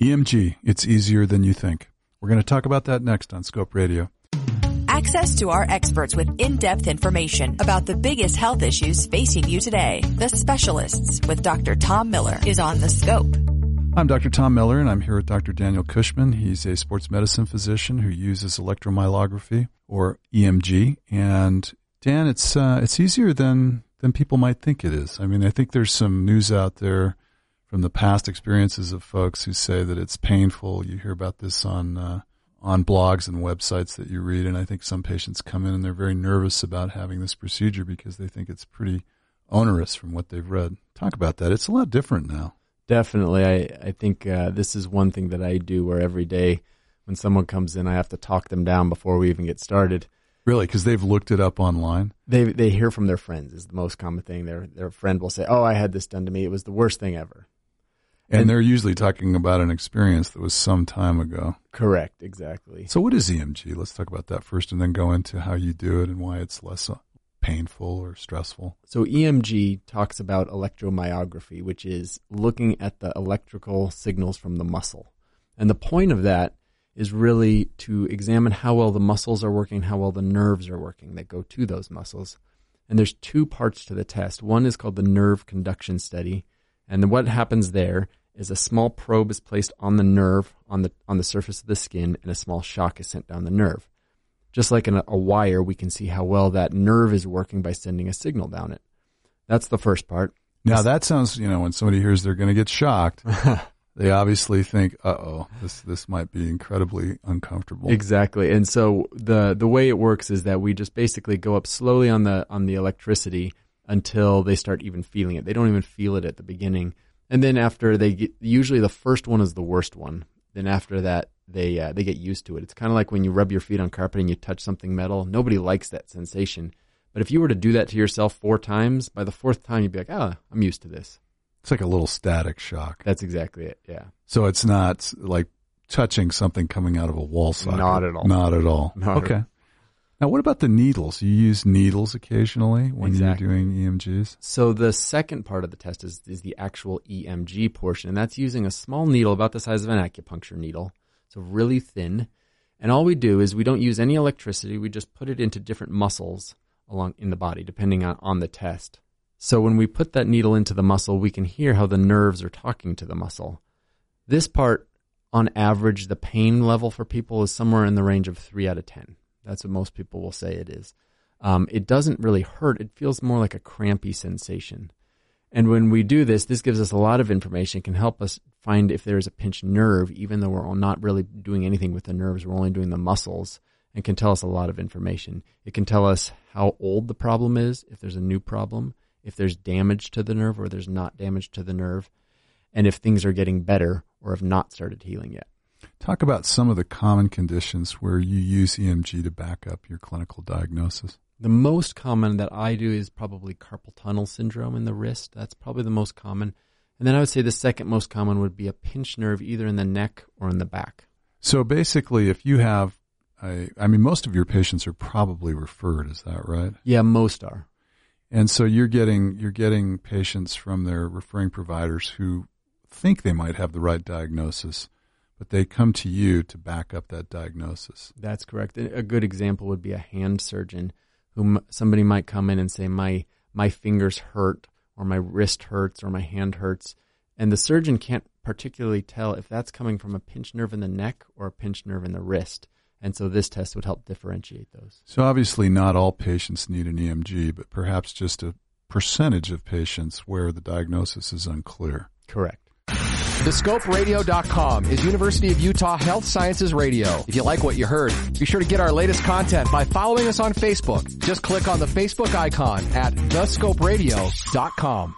EMG, it's easier than you think. We're going to talk about that next on Scope Radio. Access to our experts with in-depth information about the biggest health issues facing you today. The Specialists with Dr. Tom Miller is on the scope. I'm Dr. Tom Miller and I'm here with Dr. Daniel Cushman. He's a sports medicine physician who uses electromyography or EMG. And Dan, it's, uh, it's easier than, than people might think it is. I mean, I think there's some news out there from the past experiences of folks who say that it's painful. You hear about this on, uh, on blogs and websites that you read. And I think some patients come in and they're very nervous about having this procedure because they think it's pretty onerous from what they've read. Talk about that. It's a lot different now. Definitely. I, I think uh, this is one thing that I do where every day when someone comes in, I have to talk them down before we even get started. Really? Because they've looked it up online? They, they hear from their friends is the most common thing. Their, their friend will say, Oh, I had this done to me. It was the worst thing ever. And, they're usually talking about an experience that was some time ago. Correct, exactly. So, what is EMG? Let's talk about that first, and then go into how you do it and why it's less uh, painful or stressful. So, EMG talks about electromyography, which is looking at the electrical signals from the muscle. And the point of that is really to examine how well the muscles are working, how well the nerves are working that go to those muscles. And there's two parts to the test. One is called the nerve conduction study and then what happens there is a small probe is placed on the nerve on the on the surface of the skin, and a small shock is sent down the nerve. Just like in a, a wire, we can see how well that nerve is working by sending a signal down it. That's the first part. Now that sounds, you know, when somebody hears they're going to get shocked, they obviously think, "Uh oh, this this might be incredibly uncomfortable." Exactly. And so the the way it works is that we just basically go up slowly on the on the electricity until they start even feeling it. They don't even feel it at the beginning. And then after they get, usually the first one is the worst one. Then after that, they uh, they get used to it. It's kind of like when you rub your feet on carpet and you touch something metal. Nobody likes that sensation. But if you were to do that to yourself four times, by the fourth time you'd be like, "Ah, oh, I'm used to this." It's like a little static shock. That's exactly it. Yeah. So it's not like touching something coming out of a wall socket. Not at all. Not at all. Not okay. At all. Now, what about the needles? You use needles occasionally when exactly. you're doing EMGs? So the second part of the test is, is the actual EMG portion, and that's using a small needle about the size of an acupuncture needle. So really thin. And all we do is we don't use any electricity. We just put it into different muscles along in the body, depending on, on the test. So when we put that needle into the muscle, we can hear how the nerves are talking to the muscle. This part, on average, the pain level for people is somewhere in the range of 3 out of 10. That's what most people will say it is. Um, it doesn't really hurt. It feels more like a crampy sensation. And when we do this, this gives us a lot of information, can help us find if there's a pinched nerve, even though we're not really doing anything with the nerves, we're only doing the muscles, and can tell us a lot of information. It can tell us how old the problem is, if there's a new problem, if there's damage to the nerve or there's not damage to the nerve, and if things are getting better or have not started healing yet. Talk about some of the common conditions where you use EMG to back up your clinical diagnosis. The most common that I do is probably carpal tunnel syndrome in the wrist. That's probably the most common. And then I would say the second most common would be a pinched nerve either in the neck or in the back. So basically, if you have, a, I mean, most of your patients are probably referred. Is that right? Yeah, most are. And so you're getting you're getting patients from their referring providers who think they might have the right diagnosis, but they come to you to back up that diagnosis. That's correct. A good example would be a hand surgeon whom somebody might come in and say, my, my fingers hurt or my wrist hurts or my hand hurts. And the surgeon can't particularly tell if that's coming from a pinched nerve in the neck or a pinched nerve in the wrist. And so this test would help differentiate those. So obviously not all patients need an EMG, but perhaps just a percentage of patients where the diagnosis is unclear. Correct. TheScopeRadio.com is University of Utah Health Sciences Radio. If you like what you heard, be sure to get our latest content by following us on Facebook. Just click on the Facebook icon at TheScopeRadio.com.